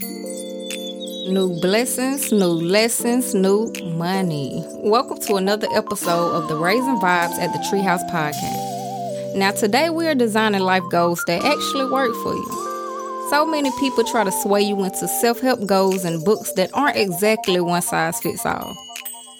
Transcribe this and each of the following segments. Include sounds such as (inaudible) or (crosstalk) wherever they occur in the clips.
New blessings, new lessons, new money. Welcome to another episode of the Raising Vibes at the Treehouse Podcast. Now, today we are designing life goals that actually work for you. So many people try to sway you into self help goals and books that aren't exactly one size fits all.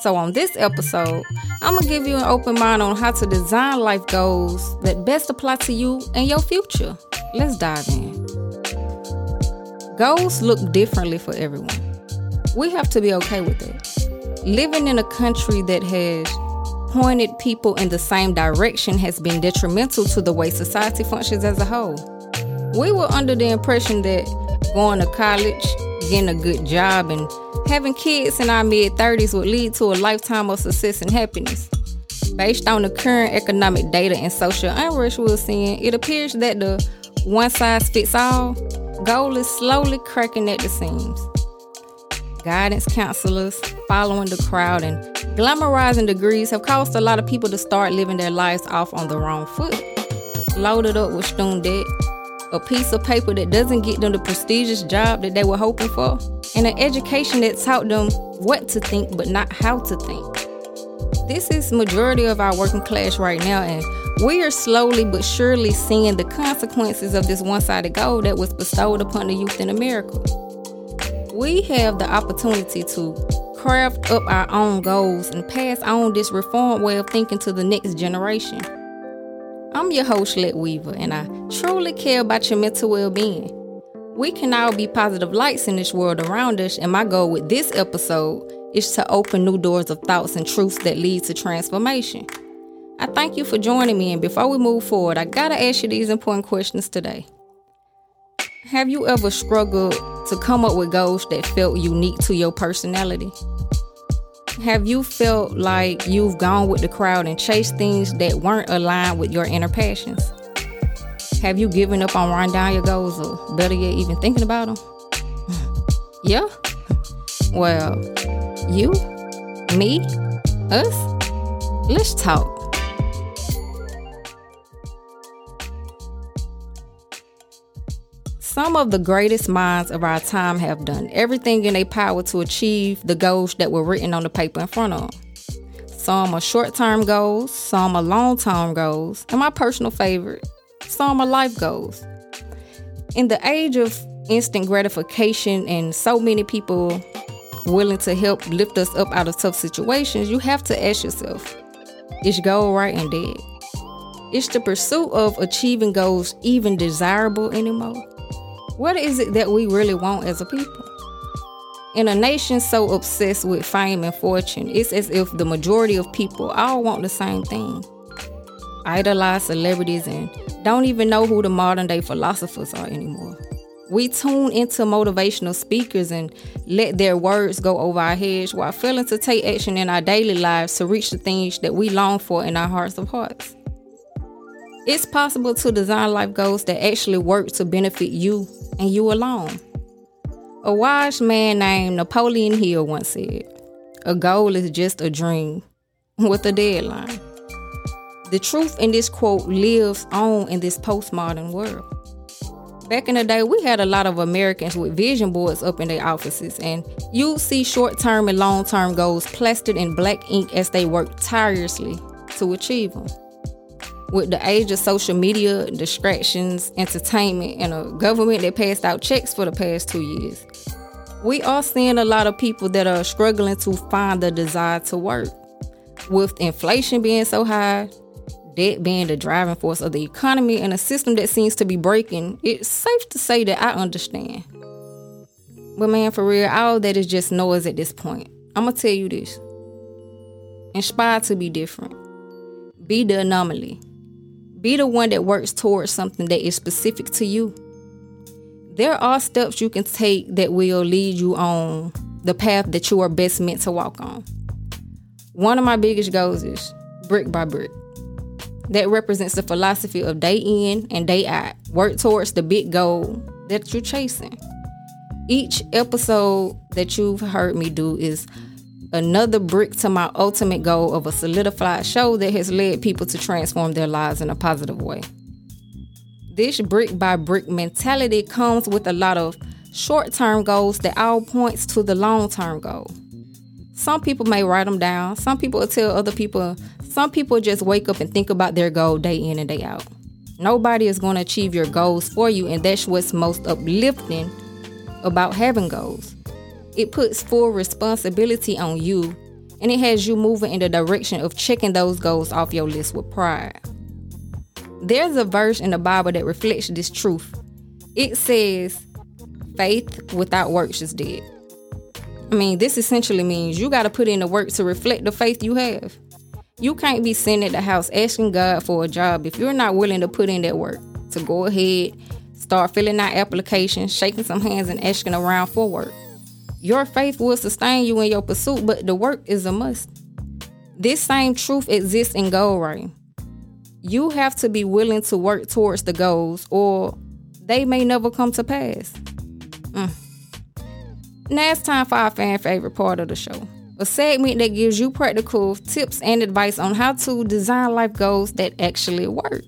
So, on this episode, I'm gonna give you an open mind on how to design life goals that best apply to you and your future. Let's dive in. Goals look differently for everyone. We have to be okay with it. Living in a country that has pointed people in the same direction has been detrimental to the way society functions as a whole. We were under the impression that going to college, getting a good job, and having kids in our mid 30s would lead to a lifetime of success and happiness. Based on the current economic data and social unrest we're seeing, it appears that the one size fits all Goal is slowly cracking at the seams. Guidance counselors, following the crowd, and glamorizing degrees have caused a lot of people to start living their lives off on the wrong foot. Loaded up with student debt, a piece of paper that doesn't get them the prestigious job that they were hoping for, and an education that taught them what to think but not how to think. This is majority of our working class right now, and we are slowly but surely seeing the consequences of this one sided goal that was bestowed upon the youth in America. We have the opportunity to craft up our own goals and pass on this reformed way of thinking to the next generation. I'm your host, Lette Weaver, and I truly care about your mental well being. We can all be positive lights in this world around us, and my goal with this episode is to open new doors of thoughts and truths that lead to transformation. I thank you for joining me, and before we move forward, I gotta ask you these important questions today. Have you ever struggled to come up with goals that felt unique to your personality? Have you felt like you've gone with the crowd and chased things that weren't aligned with your inner passions? Have you given up on writing down your goals, or better yet, even thinking about them? (laughs) yeah? Well, you, me, us, let's talk. Some of the greatest minds of our time have done everything in their power to achieve the goals that were written on the paper in front of them. Some are short term goals, some are long term goals, and my personal favorite, some are life goals. In the age of instant gratification and so many people willing to help lift us up out of tough situations, you have to ask yourself is goal right and dead? Is the pursuit of achieving goals even desirable anymore? What is it that we really want as a people? In a nation so obsessed with fame and fortune, it's as if the majority of people all want the same thing. Idolize celebrities and don't even know who the modern day philosophers are anymore. We tune into motivational speakers and let their words go over our heads while failing to take action in our daily lives to reach the things that we long for in our hearts of hearts. It's possible to design life goals that actually work to benefit you and you alone. A wise man named Napoleon Hill once said, A goal is just a dream with a deadline. The truth in this quote lives on in this postmodern world. Back in the day, we had a lot of Americans with vision boards up in their offices, and you'd see short term and long term goals plastered in black ink as they worked tirelessly to achieve them with the age of social media, distractions, entertainment, and a government that passed out checks for the past two years, we are seeing a lot of people that are struggling to find the desire to work. With inflation being so high, debt being the driving force of the economy, and a system that seems to be breaking, it's safe to say that I understand. But man, for real, all that is just noise at this point. I'm gonna tell you this. Inspired to be different. Be the anomaly. Be the one that works towards something that is specific to you. There are steps you can take that will lead you on the path that you are best meant to walk on. One of my biggest goals is brick by brick. That represents the philosophy of day in and day out. Work towards the big goal that you're chasing. Each episode that you've heard me do is another brick to my ultimate goal of a solidified show that has led people to transform their lives in a positive way. This brick by brick mentality comes with a lot of short term goals that all points to the long term goal. Some people may write them down. Some people will tell other people. Some people just wake up and think about their goal day in and day out. Nobody is going to achieve your goals for you, and that's what's most uplifting about having goals. It puts full responsibility on you, and it has you moving in the direction of checking those goals off your list with pride. There's a verse in the Bible that reflects this truth. It says, Faith without works is dead. I mean, this essentially means you got to put in the work to reflect the faith you have. You can't be sitting at the house asking God for a job if you're not willing to put in that work. To go ahead, start filling out applications, shaking some hands, and asking around for work. Your faith will sustain you in your pursuit, but the work is a must. This same truth exists in goal writing. You have to be willing to work towards the goals, or they may never come to pass. Mm. Now it's time for our fan favorite part of the show a segment that gives you practical tips and advice on how to design life goals that actually work.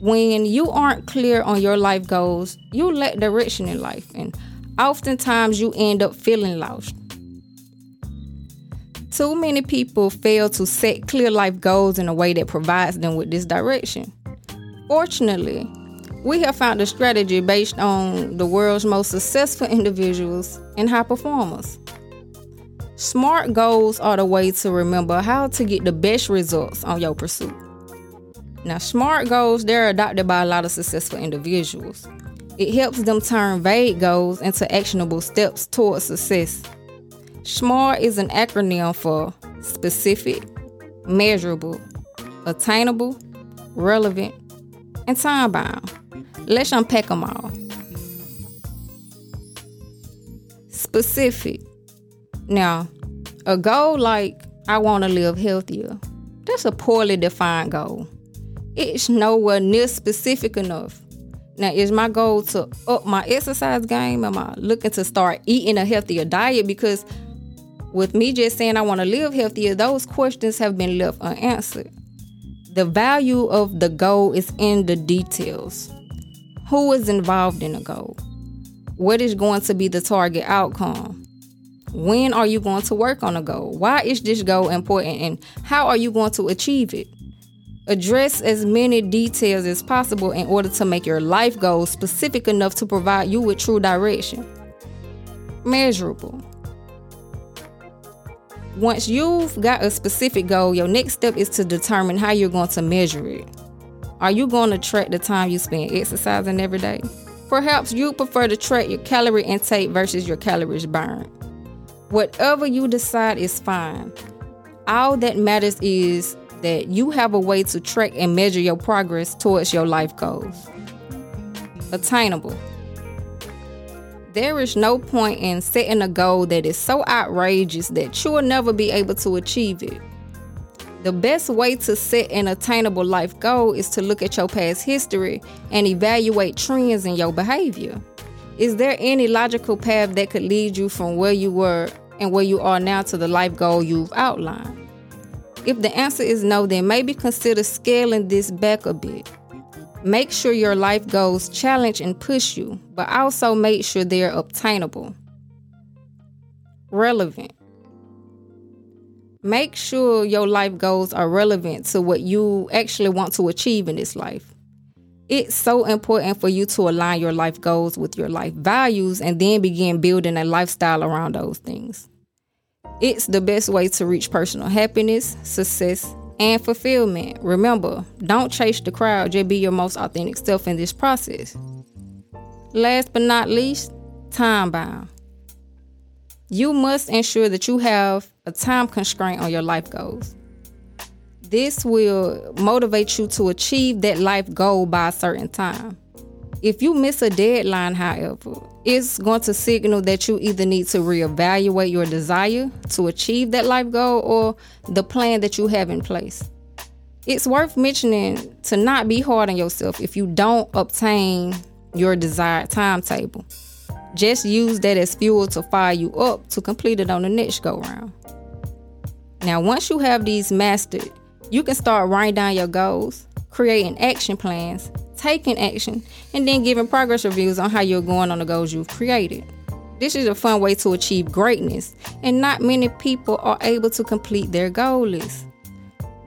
When you aren't clear on your life goals, you lack direction in life, and oftentimes you end up feeling lost. Too many people fail to set clear life goals in a way that provides them with this direction. Fortunately, we have found a strategy based on the world's most successful individuals and high performers. SMART goals are the way to remember how to get the best results on your pursuit. Now, SMART goals, they're adopted by a lot of successful individuals. It helps them turn vague goals into actionable steps towards success. SMART is an acronym for specific, measurable, attainable, relevant, and time bound. Let's unpack them all. Specific. Now, a goal like I want to live healthier, that's a poorly defined goal. It's nowhere near specific enough. Now, is my goal to up my exercise game? Am I looking to start eating a healthier diet? Because with me just saying I want to live healthier, those questions have been left unanswered. The value of the goal is in the details. Who is involved in the goal? What is going to be the target outcome? When are you going to work on a goal? Why is this goal important and how are you going to achieve it? Address as many details as possible in order to make your life goals specific enough to provide you with true direction. Measurable. Once you've got a specific goal, your next step is to determine how you're going to measure it. Are you going to track the time you spend exercising every day? Perhaps you prefer to track your calorie intake versus your calories burned. Whatever you decide is fine. All that matters is that you have a way to track and measure your progress towards your life goals. Attainable. There is no point in setting a goal that is so outrageous that you will never be able to achieve it. The best way to set an attainable life goal is to look at your past history and evaluate trends in your behavior. Is there any logical path that could lead you from where you were and where you are now to the life goal you've outlined? If the answer is no, then maybe consider scaling this back a bit. Make sure your life goals challenge and push you, but also make sure they're obtainable. Relevant. Make sure your life goals are relevant to what you actually want to achieve in this life. It's so important for you to align your life goals with your life values and then begin building a lifestyle around those things. It's the best way to reach personal happiness, success, and fulfillment. Remember, don't chase the crowd, just be your most authentic self in this process. Last but not least, time bound. You must ensure that you have a time constraint on your life goals. This will motivate you to achieve that life goal by a certain time. If you miss a deadline, however, it's going to signal that you either need to reevaluate your desire to achieve that life goal or the plan that you have in place. It's worth mentioning to not be hard on yourself if you don't obtain your desired timetable. Just use that as fuel to fire you up to complete it on the next go round. Now, once you have these mastered, you can start writing down your goals, creating action plans, taking action, and then giving progress reviews on how you're going on the goals you've created. This is a fun way to achieve greatness, and not many people are able to complete their goal list.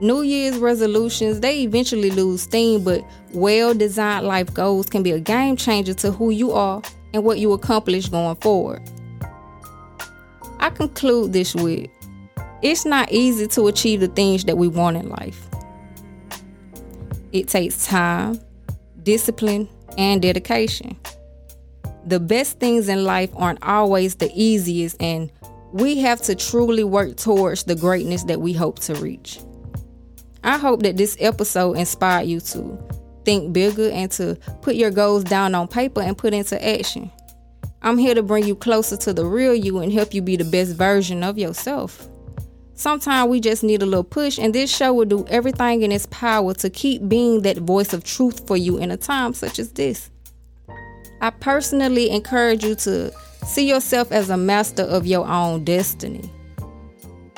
New Year's resolutions, they eventually lose steam, but well designed life goals can be a game changer to who you are and what you accomplish going forward. I conclude this with it's not easy to achieve the things that we want in life. It takes time, discipline, and dedication. The best things in life aren't always the easiest, and we have to truly work towards the greatness that we hope to reach. I hope that this episode inspired you to think bigger and to put your goals down on paper and put into action. I'm here to bring you closer to the real you and help you be the best version of yourself. Sometimes we just need a little push, and this show will do everything in its power to keep being that voice of truth for you in a time such as this. I personally encourage you to see yourself as a master of your own destiny.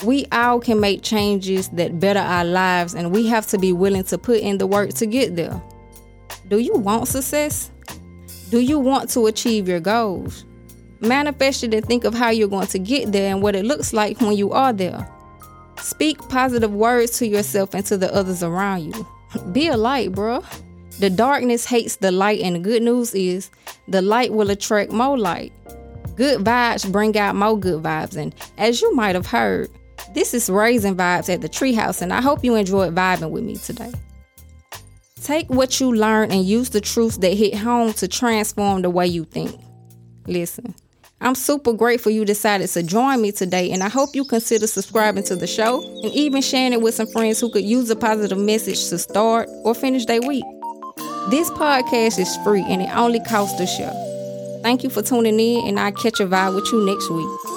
We all can make changes that better our lives, and we have to be willing to put in the work to get there. Do you want success? Do you want to achieve your goals? Manifest it and think of how you're going to get there and what it looks like when you are there. Speak positive words to yourself and to the others around you. Be a light, bro. The darkness hates the light, and the good news is the light will attract more light. Good vibes bring out more good vibes, and as you might have heard, this is Raising Vibes at the Treehouse, and I hope you enjoyed vibing with me today. Take what you learned and use the truths that hit home to transform the way you think. Listen, I'm super grateful you decided to join me today, and I hope you consider subscribing to the show and even sharing it with some friends who could use a positive message to start or finish their week. This podcast is free and it only costs a share. Thank you for tuning in, and I'll catch a vibe with you next week.